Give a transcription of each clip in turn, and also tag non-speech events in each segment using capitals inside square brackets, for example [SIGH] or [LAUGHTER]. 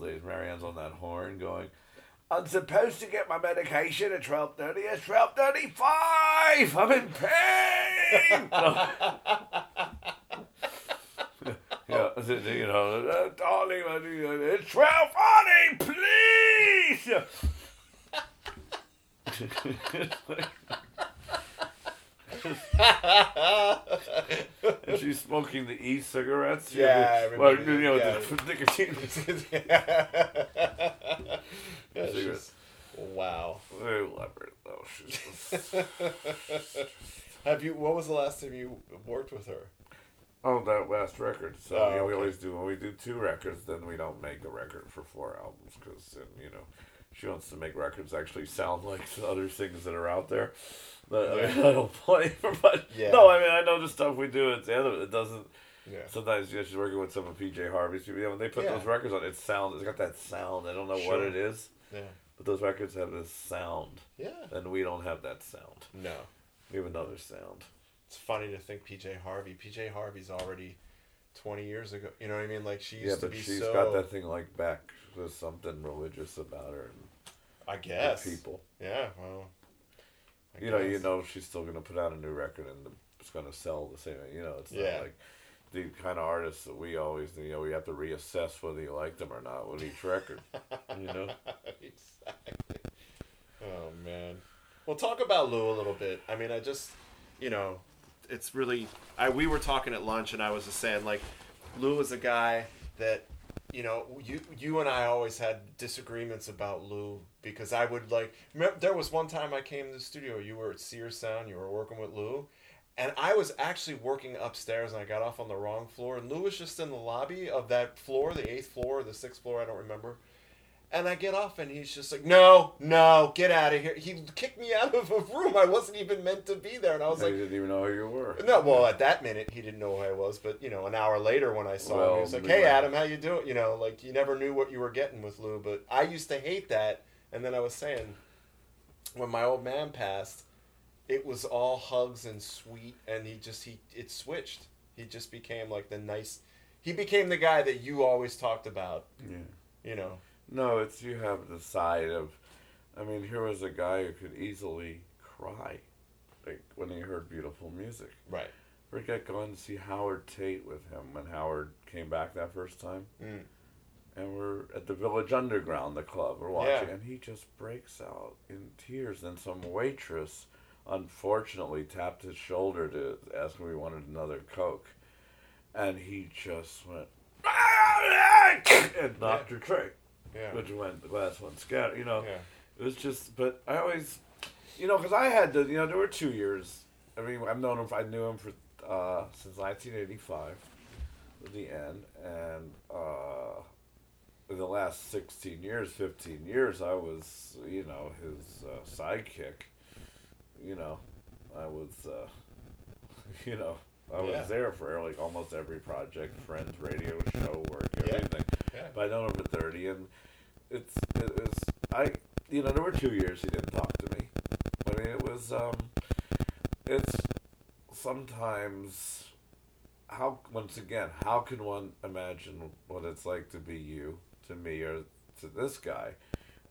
days. Marianne's on that horn going, I'm supposed to get my medication at 12.30. It's 12.35! I'm in pain! [LAUGHS] [LAUGHS] yeah, you know, uh, darling, it's 12.40, please! [LAUGHS] [LAUGHS] and she's smoking the e-cigarettes. Yeah, you know, well, you know, yeah. the [LAUGHS] nicotine. [LAUGHS] Just- wow. Very elaborate, though. She's Have you? What was the last time you worked with her? oh, that last record. So Oh, yeah, we okay. always do when we do two records. Then we don't make a record for four albums because then you know she wants to make records actually sound like the other things that are out there. That I, mean, [LAUGHS] I don't play, but Yeah. no, I mean I know the stuff we do at the end of it. Doesn't. Yeah. Sometimes you know, she's working with some of PJ Harvey's people. You know, when they put Yeah. those records on, it sounds. It's got that sound. I don't know what it is, Yeah. but those records have this sound, Yeah. and we don't have that sound. No. We have another sound. It's funny to think PJ Harvey. PJ Harvey's already twenty years ago. You know what I mean? Like she used Yeah, to but be she's so. got that thing like back. There's something religious about her and I the guess. people. Yeah. Well. I you know, you know, she's still gonna put out a new record and the, it's gonna sell the same. You know, it's Yeah. not like the kind of artists that we always, you know, we have to reassess whether you like them or not with each record. [LAUGHS] you know, exactly. Oh man. Well, talk about Lou a little bit. I mean, I just, you know, it's really. I we were talking at lunch, and I was just saying like, Lou is a guy that, you know, you you and I always had disagreements about Lou because I would like. Remember, there was one time I came to the studio. You were at Sears Sound. You were working with Lou. And I was actually working upstairs, and I got off on the wrong floor. And Lou was just in the lobby of that floor, the eighth floor, the sixth floor, I don't remember. And I get off, and he's just like, "No, no, get out of here!" He kicked me out of a room. I wasn't even meant to be there, and I was like, didn't even know who you were. "No." Well, at that minute, he didn't know who I was, but you know, an hour later when I saw him, he was like, "Hey, Adam, how you doing?" You know, like you never knew what you were getting with Lou. But I used to hate that, and then I was saying, when my old man passed, it was all hugs and sweet, and he just he it switched. He just became like the nice. He became the guy that you always talked about. Yeah. You know. No, it's you have the side of. I mean, here was a guy who could easily cry, like when he heard beautiful music. Right. Forget going to see Howard Tate with him when Howard came back that first time. Mm. and we're at the Village Underground, the club we're watching, Yeah. and he just breaks out in tears. And some waitress, unfortunately, tapped his shoulder to ask if we wanted another Coke, and he just went and knocked her tray, Yeah. which went the last one, scatter. You know, Yeah. it was just. But I always, you know, because I had to. You know, there were two years. I mean, I've known him. I knew him for uh, since 1985, the end, and. uh in the last 16 years, 15 years, I was, you know, his uh, sidekick. You know, I was, uh, [LAUGHS] you know, I was Yeah. there for like almost every project, friends, radio show, work, Yeah. everything. Yeah. But I know him for 30, and it's, it was, I, you know, there were two years he didn't talk to me. I mean, it was, um, it's sometimes, how, once again, how can one imagine what it's like to be you? to me or to this guy.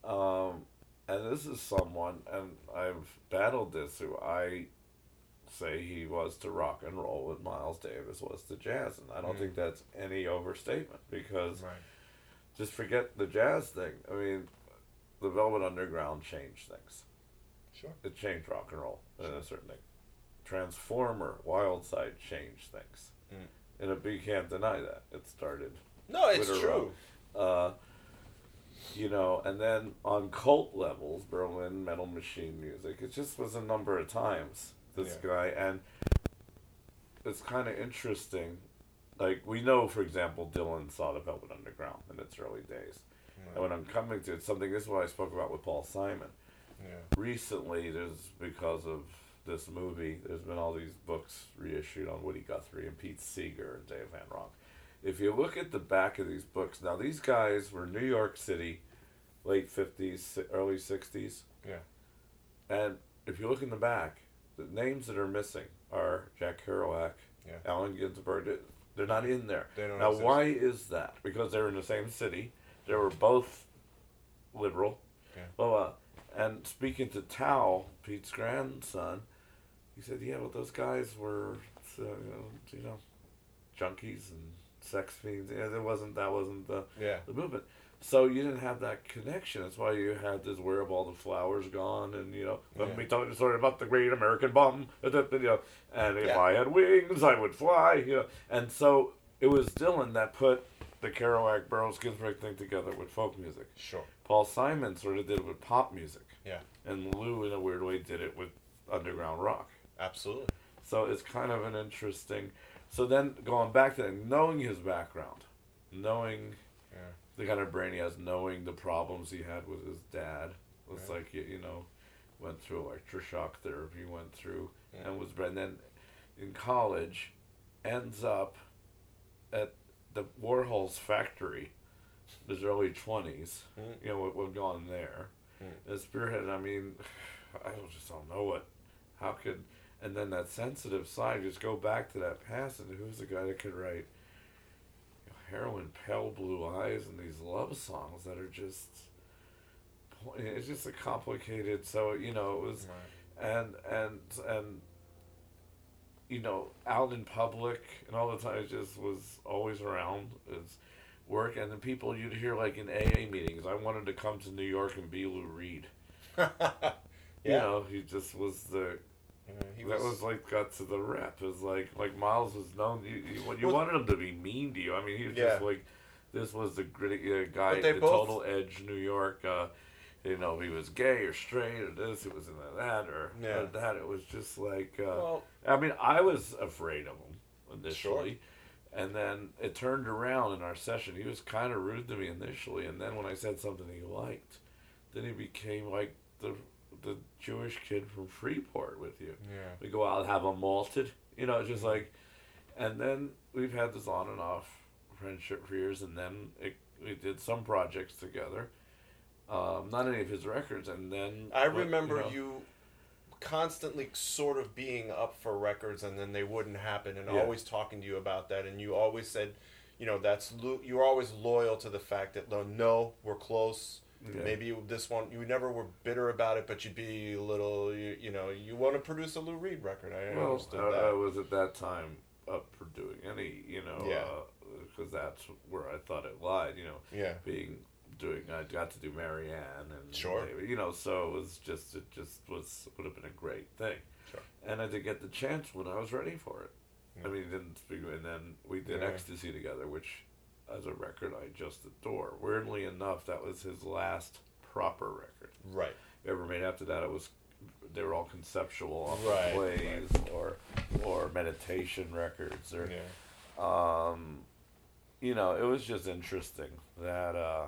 Um, and this is someone, and I've battled this, who I say he was to rock and roll what Miles Davis was to jazz. And I don't Mm. think that's any overstatement because Right. Just forget the jazz thing. I mean, the Velvet Underground changed things. Sure. It changed rock and roll in a certain thing. Transformer, Wild Side changed things. Mm. And you can't deny that. It started No, it's true. uh, you know, and then on cult levels, Berlin Metal Machine music, it just was a number of times. This Yeah. guy, and it's kind of interesting. Like we know, for example, Dylan saw the Velvet Underground in its early days, and when I'm coming to something, this is what I spoke about with Paul Simon Yeah. recently. There's because of this movie, there's been all these books reissued on Woody Guthrie and Pete Seeger and Dave Van Ronk if you look at the back of these books, now these guys were New York City, late 50s, early 60s. Yeah. And if you look in the back, the names that are missing are Jack Kerouac, Yeah. Allen Ginsberg. They- They're not in there. Now, exist. why is that? Because they're in the same city. They were both liberal. Yeah. Well, uh, and speaking to Tao, Pete's grandson, he said, "Yeah, well, those guys were, uh, you know, junkies and sex fiends. Yeah, there wasn't that wasn't the Yeah. the movement. So you didn't have that connection. That's why you had this where have all the flowers gone, and you know, let Yeah. me tell you a story about the great American bomb. You know, and if Yeah. I had wings, I would fly. You know, and so it was Dylan that put the Kerouac Burroughs Ginsberg thing together with folk music. Sure. Paul Simon sort of did it with pop music, Yeah. and Lou, in a weird way, did it with underground rock. Absolutely. So it's kind of an interesting. So then going back to that, knowing his background, knowing. The kind of brain he has, knowing the problems he had with his dad, was Yeah. like you, you know, went through electroshock therapy, went through, Yeah. and was and then in college, ends up at the Warhol's factory, his early twenties. Mm. You know, what we've gone there. Mm. As spearhead, I mean, [SIGHS] I don't- just don't know what, how could, and then that sensitive side, just go back to that past, and who's the guy that could write heroin, pale blue eyes, and these love songs that are just it's just a complicated. So you know, it was, Right. and and and, you know, out in public and all the time, it just was always around. It's work, and then people you'd hear like in AA meetings. I wanted to come to New York and be Lou Reed. [LAUGHS] yeah. You know, he just was the You know, he that was like got to the rep. It was like like Miles was known. You you, you Well- wanted him to be mean to you. I mean, he was Yeah. just like this was the gritty uh, guy, the both- total edge, New York. Uh, you know, he was gay or straight or this, he was in that or Yeah. that. It was just like. Uh, well, I mean, I was afraid of him Sure. initially. And then it turned around in our session. He was kind of rude to me initially, and then when I said something he liked, then he became like the the Jewish kid from Freeport with you. yeah. We go out and have a malted, you know, just like, and then we've had this on and off friendship for years, and then it, we did some projects together. Um, not any of his records, and then I remember know, you constantly sort of being up for records and then they wouldn't happen and Yeah. always talking to you about that and you always said you know that's lo- you're always loyal to the fact that no we're close Yeah. maybe you, this one you never were bitter about it but you'd be a little you, you know you want to produce a Lou Reed record I Well, understood I, that I was at that time up for doing any, you know, Yeah. Uh, because that's where I thought it lied, you know, yeah being doing. I got to do Marianne and Sure. You know, so it was just it just was would have been a great thing, Sure. and I did get the chance when I was ready for it. I mean, didn't speak, and then we did Yeah. Ecstasy together, which, as a record, I just adore. Weirdly enough, that was his last proper record right ever made. After that, it was they were all conceptual on Right, plays or or meditation records or yeah um, you know it was just interesting that uh,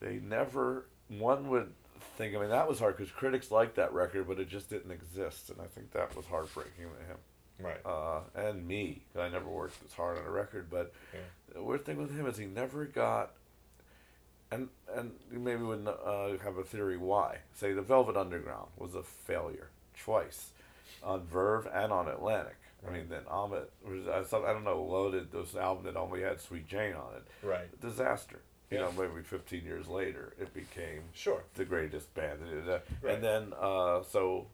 they never one would think. I mean, that was hard because critics liked that record, but it just didn't exist, and I think that was heartbreaking to him right uh, and me, I never worked as hard on a record, but Yeah. the weird thing with him is he never got. And and you maybe would uh, have a theory why. Say the Velvet Underground was a failure twice, on Verve and on Atlantic. I mean, then Amit was I, thought, I don't know Loaded those album that only had Sweet Jane on it. right Disaster. You Yeah. know, maybe 15 years later, it became sure the greatest band. And, Right. and then, uh, so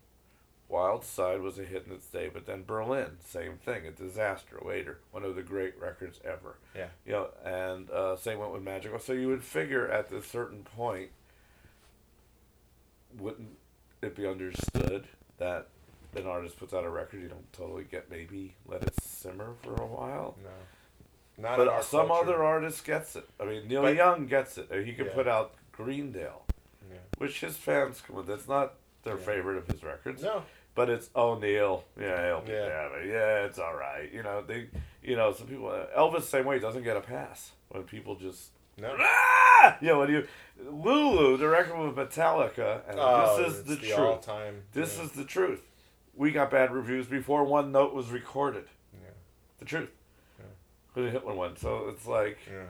Wild Side was a hit in its day, but then Berlin, same thing, a disaster later. One of the great records ever. yeah You know, and uh, same went with Magical. So you would figure at a certain point, wouldn't it be understood that an artist puts out a record, you don't totally get maybe let it simmer for a while? no not but some culture. other artist gets it. I mean, Neil But- Young gets it. He could Yeah. put out Greendale yeah. which his fans come with. That's not their Yeah. favorite of his records, no but it's O'Neill. Yeah, he'll be Yeah. yeah, yeah, it's all right. You know they, you know some people. Elvis same way doesn't get a pass when people just no ah, you know when you Lulu the record with Metallica and Oh, this is the, the truth. all-time This yeah. is the truth. We got bad reviews before one note was recorded. yeah The truth. Yeah. Who hit one one? So it's like. yeah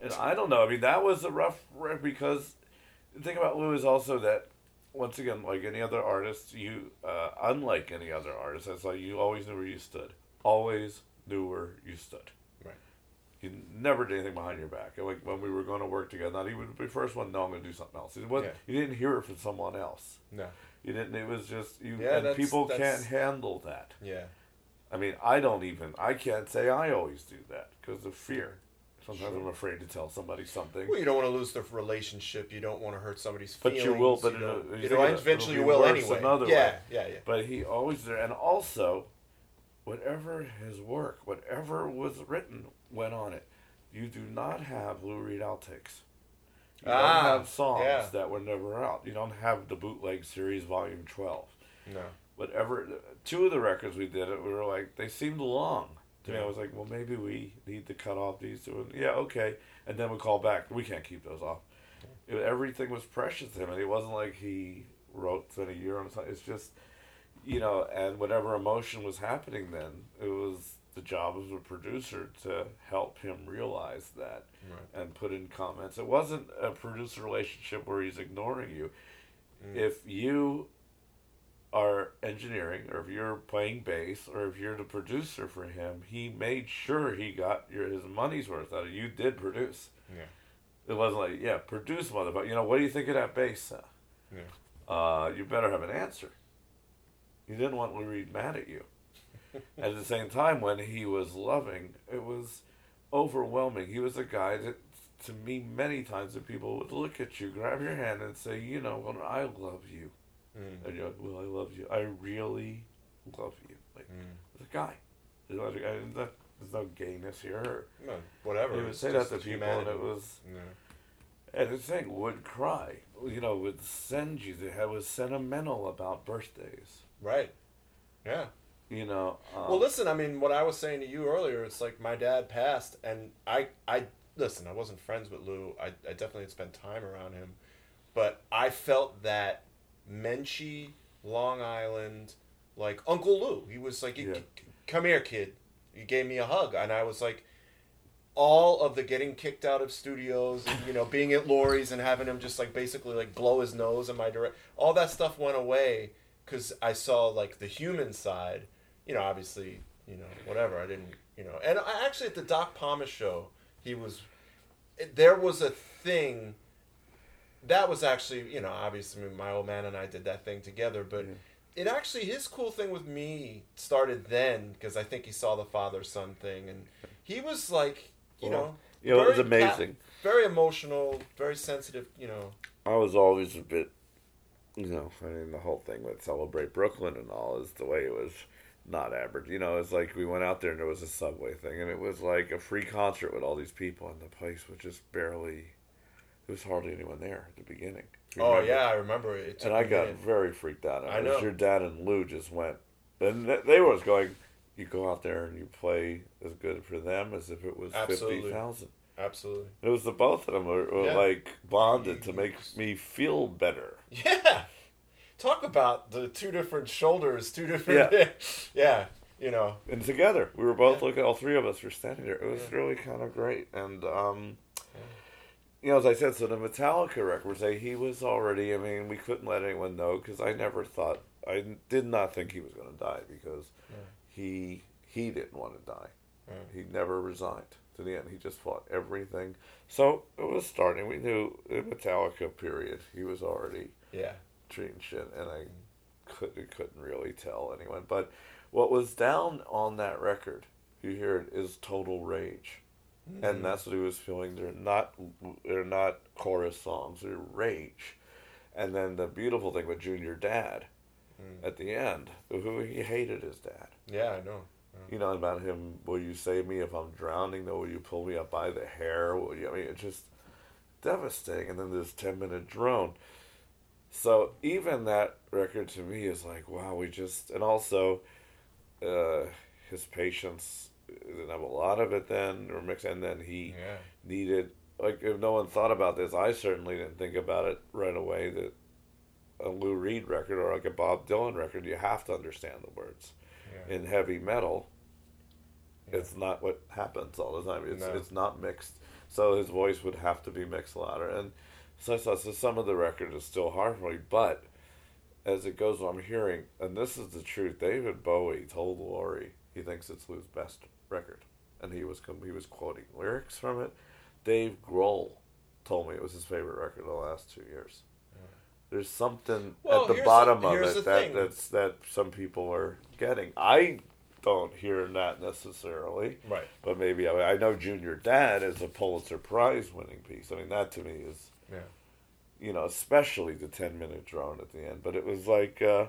And I don't know. I mean, that was a rough wreck because the thing about Lou is also that once again, like any other artist, you uh, unlike any other artist, that's like you always knew where you stood. Always knew where you stood. Right. You never did anything behind your back. Like when we were going to work together, not even the first one. No, I'm going to do something else. It wasn't, Yeah. You didn't hear it from someone else. No. You didn't. It was just you. Yeah, and that's- people that's- can't handle that. Yeah. I mean, I don't even. I can't say I always do that because of fear. Sometimes Sure. I'm afraid to tell somebody something. Well, you don't want to lose the relationship. You don't want to hurt somebody's But feelings. you will, but you, know, it'll- you you know, it'll- eventually it'll you will anyway. another yeah, way. yeah, yeah. But he always there, and also, whatever his work, whatever was written, went on it. You do not have Lou Reed outtakes. You Ah, don't have songs yeah. that were never out. You don't have the bootleg series volume twelve. No. Whatever. Two of the records we did, it we were like they seemed long. To me, Yeah. I was like, well, maybe we need to cut off these two. And, yeah, okay. And then we call back. We can't keep those off. It- everything was precious to him, and it wasn't like he wrote in a year on something. It's just, you know, and whatever emotion was happening then, it was the job of a producer to help him realize that Right. and put in comments. It wasn't a producer relationship where he's ignoring you. Mm. If you are engineering, or if you're playing bass, or if you're the producer for him, he made sure he got your his money's worth out of you. You did produce. Yeah. It wasn't like, yeah, produce motherfucker. You know, what do you think of that bass? Uh, Yeah. uh, you better have an answer. You didn't want Lou Reed mad at you. [LAUGHS] at the same time, when he was loving, it was overwhelming. He was a guy that, to me, many times that people would look at you, grab your hand, and say, you know, well, I love you. Mm. And you're like, well, I love you. I really love you. Like, Mm. the guy. There's no, there's no- gayness here. Or, No, whatever. he would say that just to people, humanity. and it was. Yeah. And the thing would cry, you know, would send you. That was sentimental about birthdays, Right. Yeah. you know. Um, Well, listen. I mean, what I was saying to you earlier, it's like my dad passed, and I, I listen. I wasn't friends with Lou. I, I definitely had spent time around him, but I felt that Menchie, Long Island, like Uncle Lou. He was like, Yeah. "Come here, kid." He gave me a hug, and I was like, all of the getting kicked out of studios, and, you know, being at Laurie's and having him just like basically like blow his nose in my direct, all that stuff went away because I saw like the human side. You know, obviously, you know, whatever. I didn't, you know, and I actually at the Doc Pomus show, he was, there was a thing. That was actually, you know, obviously my old man and I did that thing together, but Yeah. it actually his cool thing with me started then because I think he saw the father son thing and he was like, you Well, know, you know, it was amazing. very emotional, very sensitive, you know. I was always a bit, you know, I mean, the whole thing with Celebrate Brooklyn and all is the way it was not average. You know, it's like we went out there and there was a subway thing, and it was like a free concert with all these people, and the place was just barely, there was hardly anyone there at the beginning. Oh Remember? yeah, I remember it. And I got minute. very freaked out. I was know. Your dad and Lou just went, and they was going, you go out there and you play as good for them as if it was Absolutely. 50,000. absolutely. It was the both of them were, were Yeah. like bonded to make me feel better. Yeah, talk about the two different shoulders, two different. Yeah, [LAUGHS] Yeah. you know. and together we were both Yeah. looking all three of us were standing there it was really kind of great and um you know as i said so the metallica record say he was already i mean we couldn't let anyone know because i never thought i did not think he was going to die because Yeah. he he didn't want to die Right. he never resigned to the end he just fought everything so it was starting we knew the metallica period he was already Yeah, treating shit, and I couldn't couldn't really tell anyone. But what was down on that record, you hear it, is total rage, Mm-hmm. and that's what he was feeling. They're not they're not chorus songs. They're rage, and then the beautiful thing with Junior Dad, Mm. at the end, who he hated his dad. yeah, I know. You know about him. Will you save me if I'm drowning? No. Will you pull me up by the hair? Will you? I mean, it's just devastating. And then this ten minute drone. So even that record to me is like, wow, we just and also uh, his patience didn't have a lot of it then or mix, and then he Yeah, needed like if no one thought about this, I certainly didn't think about it right away that a Lou Reed record or like a Bob Dylan record, you have to understand the words yeah. in heavy metal, Yeah. it's not what happens all the time. It's No. it's not mixed, so his voice would have to be mixed louder. And so, i so, so some of the record is still hard for me, but as it goes, I'm hearing, and this is the truth. David Bowie told Laurie he thinks it's Lou's best record. and he was he was quoting lyrics from it. Dave Grohl told me it was his favorite record of the last two years. There's something Well, at the bottom the- of it that that's that some people are getting. I don't hear that necessarily, Right. but maybe I, I know Junior Dad is a Pulitzer Prize winning piece. I mean that to me is Yeah. you know, especially the 10 minute drone at the end. But it was like, uh,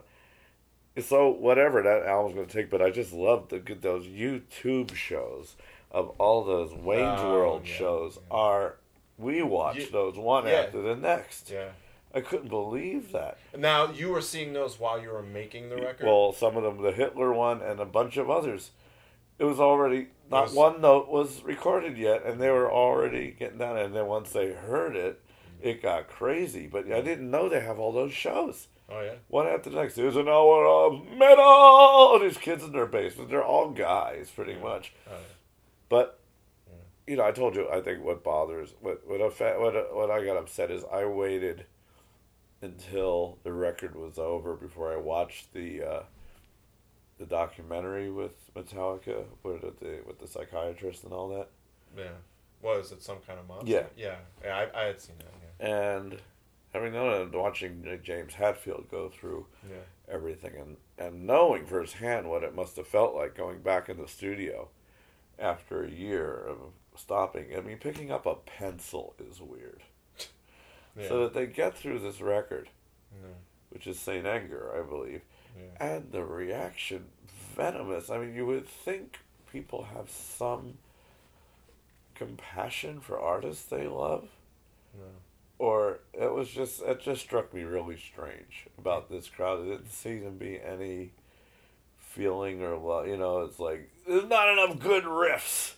so whatever that album's going to take, but I just love the good, those YouTube shows of all those Wayne's Oh, World yeah, shows yeah. are, we watch You- those one yeah. after the next. Yeah. I couldn't believe that. Now you were seeing those while you were making the record. Well, some of them, the Hitler one and a bunch of others, it was already, not was- one note was recorded yet, and they were already getting down. And then once they heard it, mm. it got crazy. But I didn't know they have all those shows. Oh yeah. One after the next. There's an hour of metal. These kids in their basement. They're all guys, pretty much. Oh, yeah. But you know, I told you. I think what bothers, what what what what I got upset is I waited until the record was over before I watched the uh, the documentary with Metallica, with the with the psychiatrist and all that. Yeah. Was it some kind of monster? Yeah. Yeah. yeah I, I had seen that. Yeah. And having known it, and watching James Hetfield go through Yeah. everything and, and knowing firsthand what it must have felt like going back in the studio after a year of stopping. I mean, picking up a pencil is weird. [LAUGHS] Yeah. So that they get through this record, yeah. which is St. Anger, I believe, and the reaction venomous. I mean, you would think people have some compassion for artists they love. Or it was just it just struck me really strange about this crowd. It didn't seem to be any feeling or love. You know, it's like there's not enough good riffs.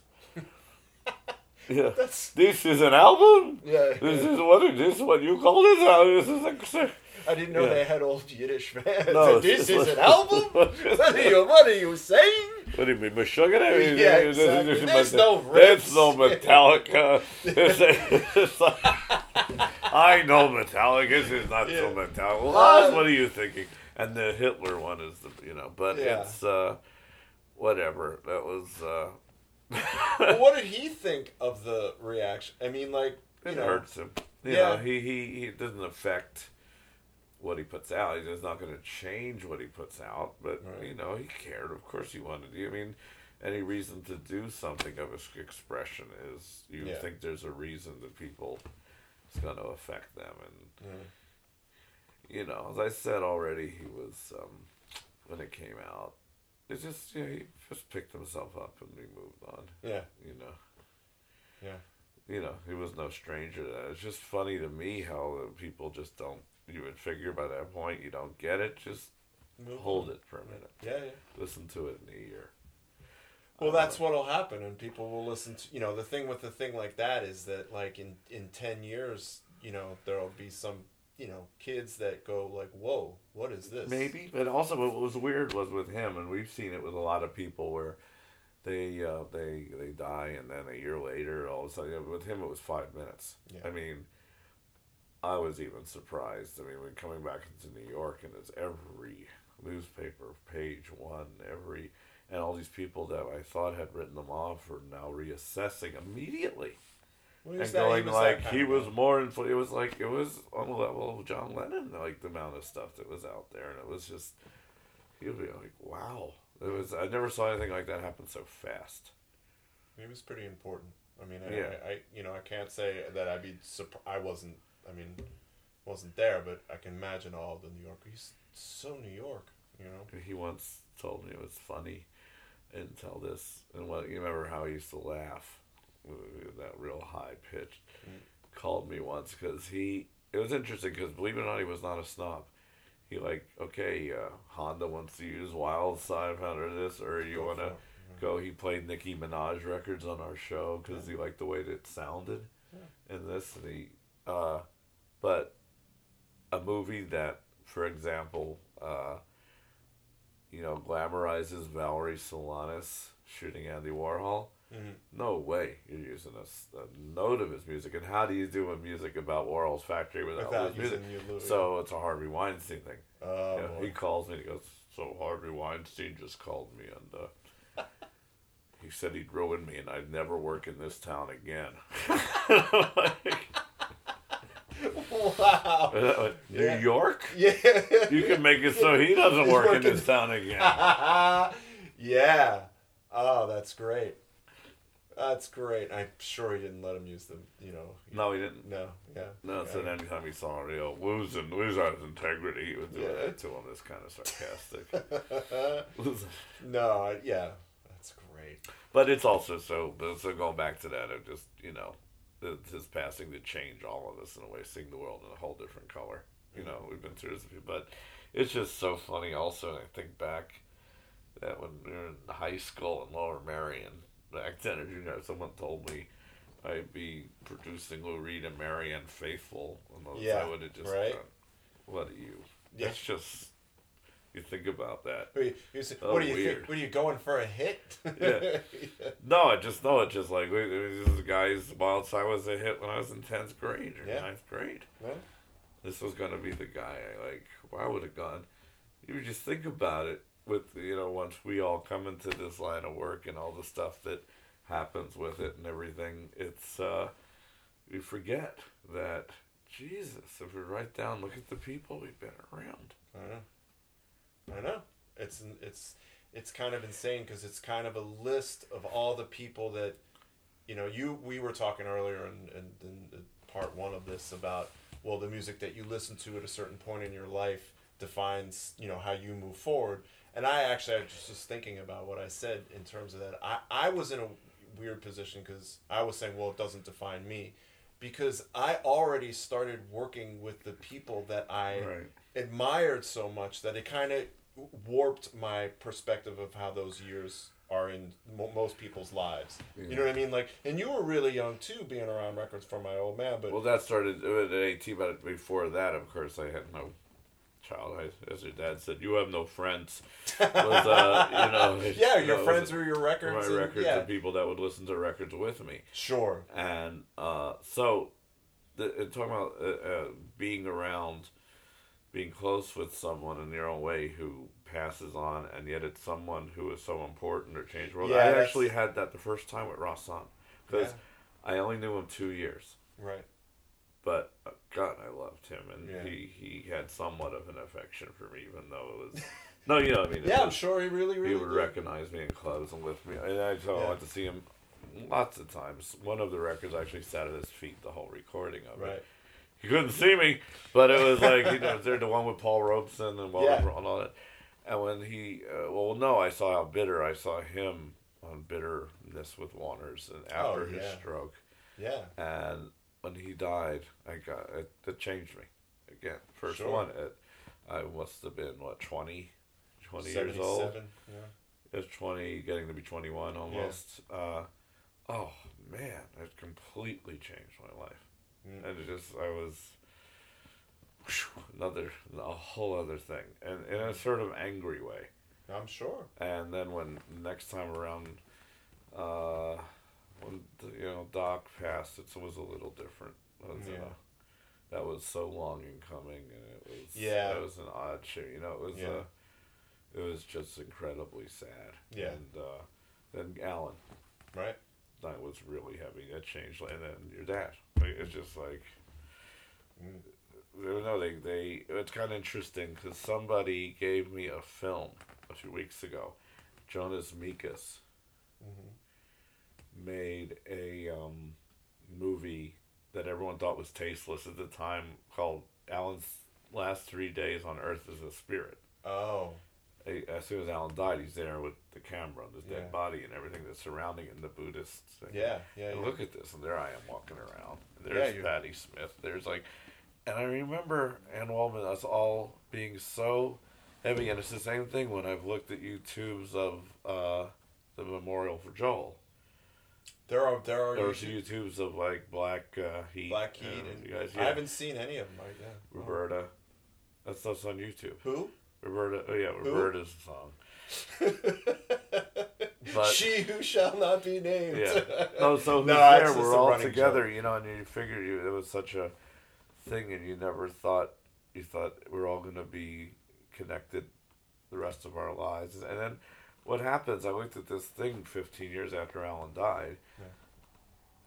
yeah, That's this is an album. yeah. This is what it is. What you call this? Uh, This is a. I didn't know yeah. they had old Yiddish fans. No, this is an album. [LAUGHS] what are you? What are you saying? What do you mean, Meshuggah? Yeah, exactly. There's no There's no Metallica. It's- it's like- I know Metallica. This is not so Metallica. Uh, what are you thinking? And the Hitler one is the you know, but Yeah. it's uh, whatever. That was uh, well, what did he think of the reaction? I mean, like you it know, hurts him. You Yeah. know, he, he he doesn't affect what he puts out. He's not going to change what he puts out, but Right. you know, he cared. Of course, he wanted to. I mean, any reason to do something of his expression is you Yeah. think there's a reason that people it's going to affect them, and Mm. you know, as I said already, he was um, when it came out. It just you know, he just picked himself up and we moved on. yeah, You know yeah, you know, he was no stranger to that. It's just funny to me how people just don't. You would figure by that point you don't get it. Just Move hold on. it for a minute. Yeah, yeah. Listen to it in a year. Well, that's what'll happen, and people will listen to. You know, the thing with the thing like that is that, like in in ten years, you know, there'll be some, you know, kids that go like, "Whoa, what is this?" maybe. But also, what was weird was with him, and we've seen it with a lot of people where they uh, they they die, and then a year later, all of a sudden, with him, it was five minutes. Yeah. I mean. I was even surprised. I mean, when coming back into New York, and it's every newspaper, page one, every, and all these people that I thought had written them off are now reassessing immediately Well, and was that- going like he was guy. more influ- It was like it was on the level of John Lennon, like the amount of stuff that was out there, and it was just you'd be like, wow. It was. I never saw anything like that happen so fast. He was pretty important. I mean, I, Yeah. I, I you know, I can't say that I'd be surprised. I wasn't. I mean, wasn't there, but I can imagine all the New York. He's so New York, you know. He once told me it was funny, and tell this, and what you remember how he used to laugh, that real high pitch. Mm. Called me once because he. It was interesting because believe it or not, he was not a snob. He like okay, uh, Honda wants to use Wild Side Hunter this, or you want to go. He played Nicki Minaj records on our show because he liked the way that it sounded, and this and he. Uh, but a movie that, for example, uh, you know, glamorizes Valerie Solanas shooting Andy Warhol. Mhm. No way you're using a note of his music. And how do you do a music about Warhol's factory without, Without his music? you. So it's a Harvey Weinstein thing. Oh, Yeah, boy. he calls me and he goes, So Harvey Weinstein just called me and uh, [LAUGHS] he said he'd ruin me and I'd never work in this town again. [LAUGHS] [LAUGHS] wow. New Yeah. York? [LAUGHS] Yeah. You can make it so he doesn't He's work in this town again. [LAUGHS] yeah. Oh, that's great. That's great. I'm sure he didn't let him use them. You know. No, he didn't. No. Yeah. No, so Yeah. anytime he saw you know, losing, lose on his integrity, he would do Yeah. it to him. This kind of sarcastic. [LAUGHS] No. Yeah. That's great. But it's also so. But so going back to that, of just you know, his passing to change all of us in a way, seeing the world in a whole different color. You know, we've been through this, but it's just so funny. Also, and I think back that when we were in high school in Lower Merion back then, as you know, someone told me I'd be producing Lou Reed and Marianne Faithfull, and those, Yeah, I would have just right. gone, what are you? Yeah. It's just you think about that. What, you, you say, Oh, what do you weird. think? What are you going for a hit? [LAUGHS] Yeah. No, I just know it. Just like wait, this guy's Wild Side was a hit when I was in tenth grade or Yeah. ninth grade. Well, This was gonna be the guy. I like. Why would have gone? You just think about it. With you know, once we all come into this line of work and all the stuff that happens with it and everything, it's uh, we forget that Jesus. If we write down, look at the people we've been around. I. I know. It's it's it's kind of insane because it's kind of a list of all the people that, you know, you we were talking earlier in, in, in part one of this about well the music that you listen to at a certain point in your life defines you know how you move forward. And I actually I was just thinking about what I said in terms of that. I I was in a weird position because I was saying well it doesn't define me because I already started working with the people that I Right. admired so much that it kind of warped my perspective of how those years are in mo- most people's lives. You know what I mean? Like, and you were really young too, being around records for my old man. But Well, that started at 18, but before that, of course, I had no child. I, as your dad said, you have no friends. Was, uh, you know, [LAUGHS] [LAUGHS] yeah, you your know, friends were your records. my and- records yeah, and people that would listen to records with me. sure. And uh, so, the, talking about uh, uh, being around, being close with someone in your own way who passes on, and yet it's someone who is so important or changed the world. Yeah, I that's- actually had that the first time with Rahsaan because Yeah. I only knew him two years Right. but uh, God, I loved him, and Yeah. he, he had somewhat of an affection for me, even though it was [LAUGHS] no, you know, what I mean, Yeah, I'm sure he really, really he would did. recognize me in clubs and lift me, and I so I went to see him lots of times. One of the records actually sat at his feet, the whole recording of Right. it. He couldn't see me, but it was like you know, they're the one with Paul Robeson and Walter Yeah. and all that. And when he, uh, well, no, I saw how bitter. I saw him on bitterness with Warner's, and after Oh, his stroke. Yeah. And when he died, I got it, it changed me again. First Sure. one, it, I must have been what 20, 20 years old. 77, Yeah. It was twenty, getting to be twenty one almost. Uh, oh man, it completely changed my life, Mm. and it just I was another a whole other thing, and in a sort of angry way. I'm sure. And then when next time around, uh, when you know Doc passed, it was a little different. Was, Yeah. uh, that was so long in coming, and it was Yeah. it was an odd shit. You know, it was Yeah. uh, it was just incredibly sad. Yeah. And uh, then Alan, Right. That was really heavy. That changed, and then your dad. Like, it's just like. Mm. know, they they. It's kind of interesting because somebody gave me a film a few weeks ago. Jonas Mekas hmm made a um, movie that everyone thought was tasteless at the time called Alan's Last Three Days on Earth as a Spirit. Oh. As soon as Alan died, he's there with the camera and his dead Yeah. body and everything that's surrounding it in the Buddhists. Yeah. Yeah. Yeah. look at this, and there I am walking around. Yeah, There's you're- Patti Smith. There's like, and I remember Anne Waldman, us all being so heavy, and it's the same thing when I've looked at YouTubes of uh, the memorial for Joel. There are there are There's YouTube- YouTubes of like Black uh, Heat. Black Heat and and you guys, I haven't seen any of them. Right? Yeah. Oh. Roberta. That stuff's on YouTube. Who? Roberta. Oh yeah, Roberta's song. [LAUGHS] But she who shall not be named. Yeah. No, so [LAUGHS] No, there? We're all together, you know, and you figured you it was such a thing, and you never thought you thought we're all going to be connected the rest of our lives, and then what happens? I looked at this thing 15 years after Alan died,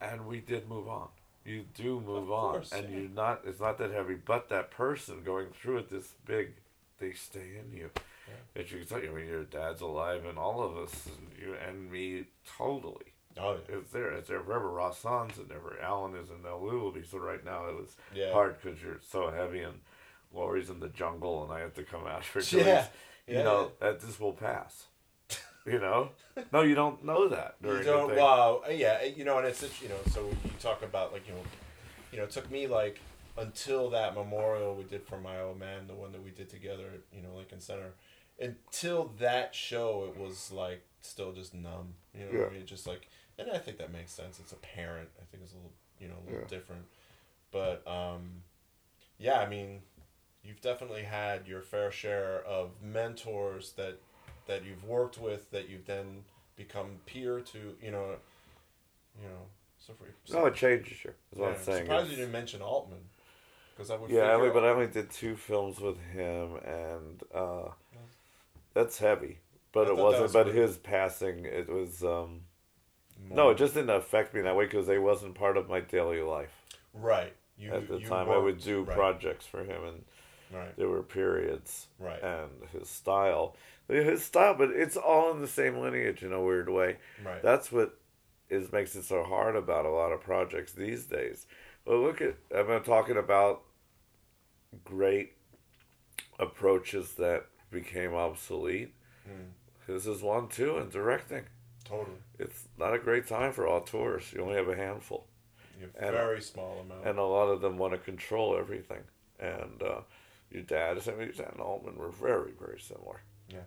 and we did move on. You do move Of on, course, and yeah. you're not. It's not that heavy, but that person going through it this big, they stay in you. That you can tell you. I mean, your dad's alive, and all of us, and you and me, totally. Oh yeah. It's there. It's there forever. Rahsaan's in there. Alan is in there. Lou will be. So right now it was Yeah. hard because you're so heavy, and Laurie's in the jungle, and I have to come out for [LAUGHS] Yeah. Julie's. You Yeah, know that this will pass. [LAUGHS] You know? no, you don't know that You don't. Wow. uh, Yeah. You know, and it's it's, you know. So you talk about like you know, you know, it took me like until that memorial we did for my old man, the one that we did together, at, you know, Lincoln Center. Until that show, it was like still just numb. You know, what I mean, just like, and I think that makes sense. It's a parent. I think it's a little, you know, a little Yeah. different. But um, yeah, I mean, you've definitely had your fair share of mentors that that you've worked with that you've then become peer to you know you know so for No, it changes you. Is what yeah, I'm saying. surprised you didn't mention Altman because I would yeah, I only, but I only did two films with him, and uh, that's heavy. But I it wasn't. was but good. his passing, it was. Um, no, it just didn't affect me that way because they wasn't part of my daily life right you, at the time. I would do right, projects for him, and right there were periods right and his style, his style. But it's all in the same lineage in a weird way. right That's what is makes it so hard about a lot of projects these days. Well, look at I've been talking about great approaches that became obsolete. Mm, This is one too in directing. totally It's not a great time for auteurs. You only have a handful, you have And- very small amount and a lot of them want to control everything. And uh, your dad, I mean, your dad and Altman were very, very similar. Yeah.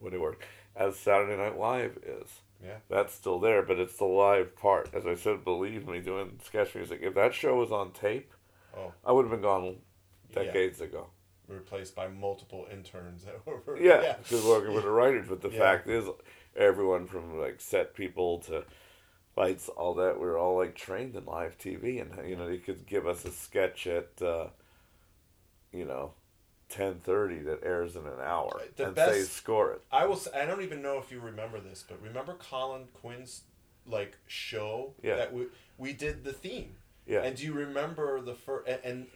When they worked, as Saturday Night Live is. Yeah That's still there, but it's the live part. As I said, believe me, doing sketch music. If that show was on tape, oh I would have been gone yeah decades ago. replaced by multiple interns that [LAUGHS] were Yeah, because working with the writers. But the Yeah. fact is, everyone from like set people to lights, all that, we were all like trained in live TV, and you know they could give us a sketch at, uh, you know, ten thirty that airs in an hour, The and say score it. I will. s- I don't even know if you remember this, but remember Colin Quinn's like show Yeah. that we we did the theme. Yeah, And do you remember the first? And, and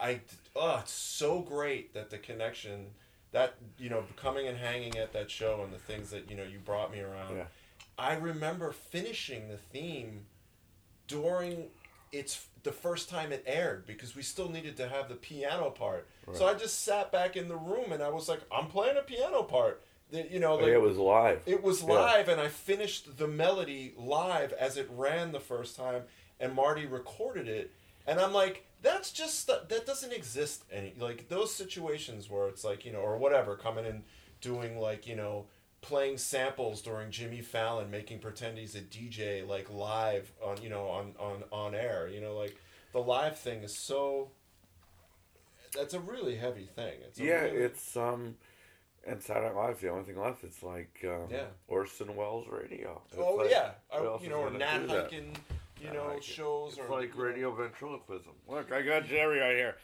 I oh, it's so great that the connection that you know coming and hanging at that show and the things that you know you brought me around. Yeah. I remember finishing the theme during its the first time it aired because we still needed to have the piano part. So I just sat back in the room and I was like, I'm playing a piano part. The- You know, like yeah, it was live. it was Yeah. live, and I finished the melody live as it ran the first time, and Marty recorded it, and I'm like, that's just that doesn't exist any like those situations where it's like you know or whatever coming and doing like you know playing samples during Jimmy Fallon making pretend he's a DJ like live on you know on on on air you know like the live thing is so that's a really heavy thing it's Yeah, really- it's um, and Saturday Night Live's the only thing left. It's like um, Yeah. Orson Welles radio. It's oh like- yeah I, you know or Nat? Hiken you know shows It's or like you know, radio ventriloquism. Look, I got Jerry right here.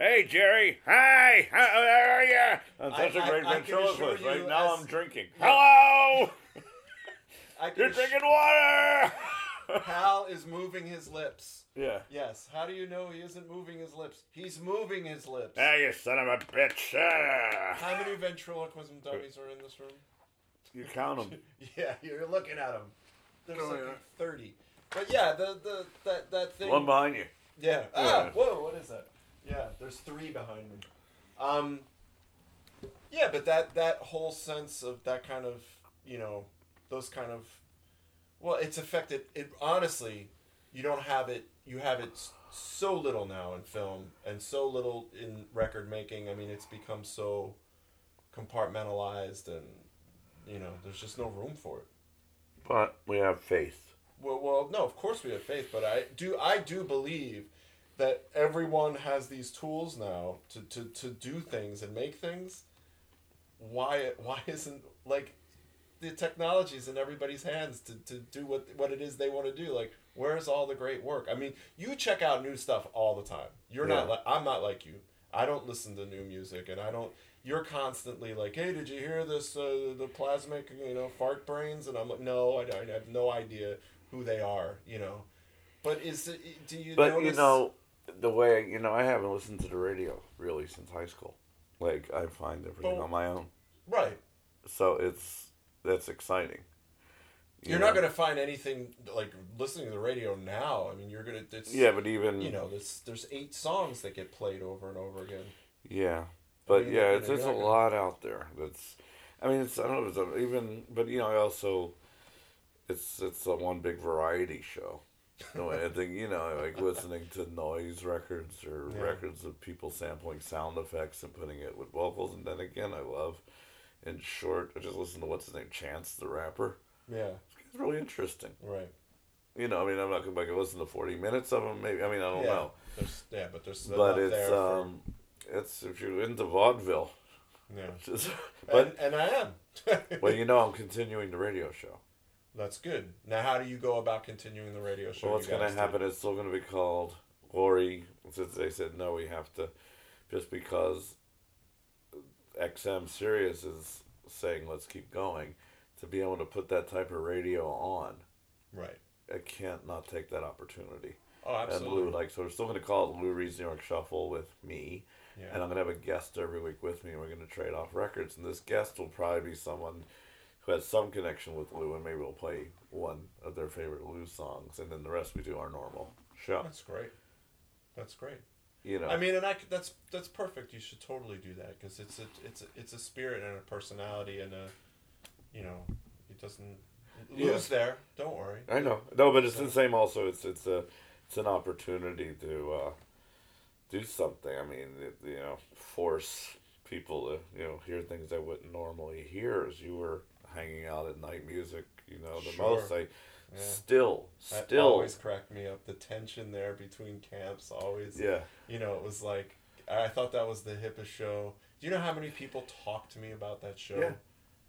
Hey, Jerry. Hi. How are you? I'm such a I- great I can ventriloquist. Right you now, as- I'm drinking. Yeah. Hello. I [LAUGHS] can You're ass- drinking water. [LAUGHS] Hal is moving his lips. yeah. Yes. How do you know he isn't moving his lips? He's moving his lips. Ah, you son of a bitch. Ah. How many ventriloquism dummies are in this room? You count them. [LAUGHS] Yeah, you're looking at them. There's Oh, like yeah. thirty. But yeah, the the that that thing. One behind you. Yeah. Ah, Yeah. whoa, what is that? Yeah, there's three behind me. Um. Yeah, but that that whole sense of that kind of you know those kind of well, it's affected. It honestly, you don't have it. You have it so little now in film and so little in record making. I mean, it's become so compartmentalized, and you know, there's just no room for it. But we have faith. Well, well, no, of course we have faith, but I do, I do believe that everyone has these tools now to, to, to do things and make things. Why, why isn't like the technology's in everybody's hands to, to do what what it is they want to do? Like, where's all the great work? I mean, you check out new stuff all the time. You're not like I'm not like you. I don't listen to new music, and I don't. You're constantly like, "Hey, did you hear this? Uh, the plasmic, you know, fart brains?" And I'm like, "No, I, I have no idea who they are." You know, but is it? Do you? But notice, you know, the way you know, I haven't listened to the radio really since high school. Like I find everything Well- on my own, right? so it's that's exciting. You You're know? not gonna find anything like listening to the radio now. I mean, you're gonna. It's, Yeah, but even You know, there's there's eight songs that get played over and over again. Yeah, but mean, yeah, it's, there's a you're gonna- lot out there. That's, I mean, it's I don't know, if it's even, but you know, I also, it's it's a one big variety show. No, I think you know, like listening to noise records or Yeah. records of people sampling sound effects and putting it with vocals, and then again, I love, in short, I just listen to what's his name, Chance the rapper. Yeah, It's really interesting. right. You know, I mean, I'm not gonna like listen to forty minutes of them. Maybe I mean, I don't yeah. know, There's yeah, but there's but it's there for- um, it's if you're into vaudeville. yeah. [LAUGHS] Just, but and, and I am. [LAUGHS] well, you know, I'm continuing the radio show. That's good. Now, how do you go about continuing the radio show? Well, what's going to happen it's still going to be called Lori. Since they said no, we have to, just because XM Sirius is saying let's keep going, to be able to put that type of radio on, Right. I can't not take that opportunity. Oh, absolutely. And. Lou, like, so we're still going to call it Lou Reed's New York Shuffle with me, yeah. and I'm going to have a guest every week with me, and we're going to trade off records. And this guest will probably be someone who has some connection with Lou, and maybe we'll play one of their favorite Lou songs, and then the rest we do our normal show. That's great. That's great. You know, I mean, and I that's that's perfect. You should totally do that because it's a it's a, it's a spirit and a personality and a, you know, it doesn't Yeah. lose there. Don't worry. I know. No, but it's So- the same. Also, it's it's a it's an opportunity to uh, do something. I mean, it, you know, force people to you know hear things they wouldn't normally hear as you were hanging out at night music. You know, the Sure. most I Yeah. still That still always cracked me up. The tension there between camps always. yeah. You know, it was like I thought that was the hippest show. Do you know how many people talked to me about that show? Yeah.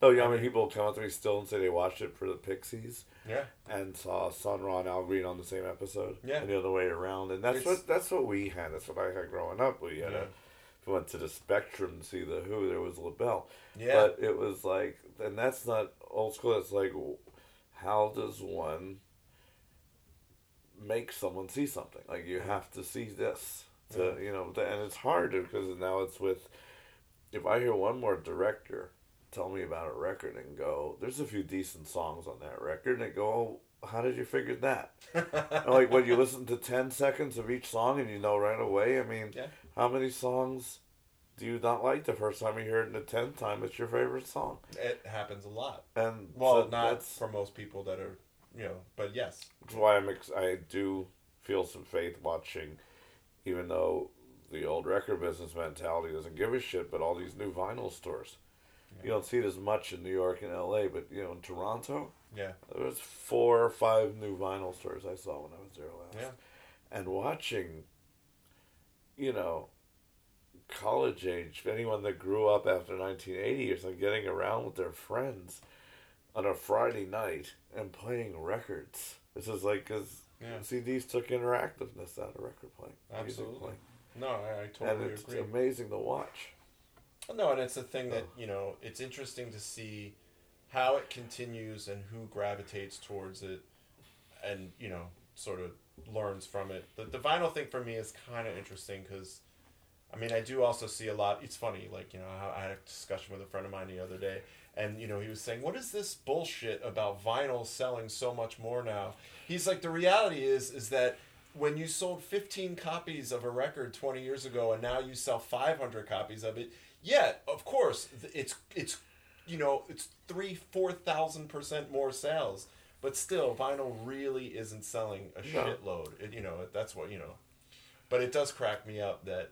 Oh, yeah. I I mean, mean- people come up to me still and say they watched it for the Pixies Yeah. and saw Sun Ra and Al Green on the same episode. Yeah. And the other way around, and that's It's- what that's what we had. That's what I had growing up. We had Yeah. a, we went to the Spectrum to see the Who. There was LaBelle. Yeah. But it was like, and that's not old school. It's like, how does one make someone see something? Like you have to see this to, you know, and it's hard because now it's with. If I hear one more director tell me about a record and go, "There's a few decent songs on that record," and I go, oh, "How did you figure that?" [LAUGHS] Like when you listen to ten seconds of each song and you know right away. I mean, Yeah. how many songs do you not like the first time you hear it, and the tenth time it's your favorite song? It happens a lot. And Well, so not for most people that are, you know, but yes. that's why I'm ex- I do feel some faith watching, even though the old record business mentality doesn't give a shit. But all these new vinyl stores, you don't see it as much in New York and L.A. But you know, in Toronto, Yeah. there was four or five new vinyl stores I saw when I was there last. Yeah. And watching, you know, college age, anyone that grew up after 1980 or something, getting around with their friends on a Friday night and playing records. This is like, because Yeah. CDs took interactiveness out of record playing. Absolutely. playing. No, I, I And totally it's agree. amazing to watch. No, and it's a thing that Oh. you know. It's interesting to see how it continues and who gravitates towards it, and you know, sort of learns from it. The the vinyl thing for me is kind of interesting because, I mean, I do also see a lot. It's funny, like you know, I had a discussion with a friend of mine the other day, and you know, he was saying, "What is this bullshit about vinyl selling so much more now?" He's like, "The reality is, is that." When you sold 15 copies of a record 20 years ago and now you sell 500 copies of it, yeah, of course, it's it's you know it's three four thousand percent more sales, but still, vinyl really isn't selling a No. shitload. It, you know that's what you know, but it does crack me up that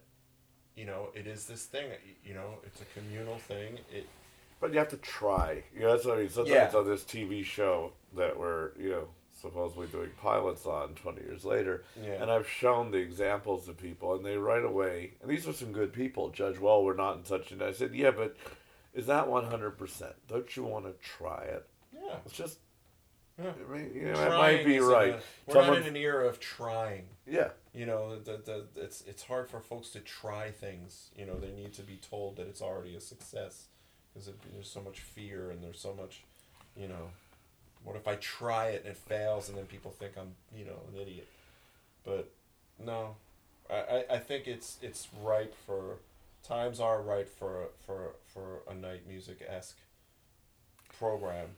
you know it is this thing. You know, it's a communal thing. It But you have to try. You know, that's what I mean. Sometimes Yeah. on this TV show that we're, you know, supposedly doing pilots on 20 years later. Yeah. And I've shown the examples to people, and they right away, and these are some good people. Judge, well, we're not in touch. And I said, yeah, but is that 100%? Don't you want to try it? yeah It's just I mean, you know, that might be right. a- we're Someone- not in an era of trying. Yeah. You know, the, the, it's it's hard for folks to try things. You know, they need to be told that it's already a success because there's so much fear and there's so much, you know, what if I try it and it fails and then people think I'm, you know, an idiot. But no, I, I, think it's it's ripe for times are right for for for a night music esque program.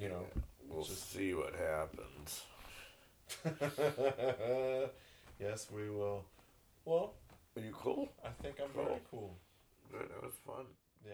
You know, We'll Just- see what happens. [LAUGHS] yes, we will. Well, Are you cool? I think I'm very Cool. cool. Good. That was fun. Yeah.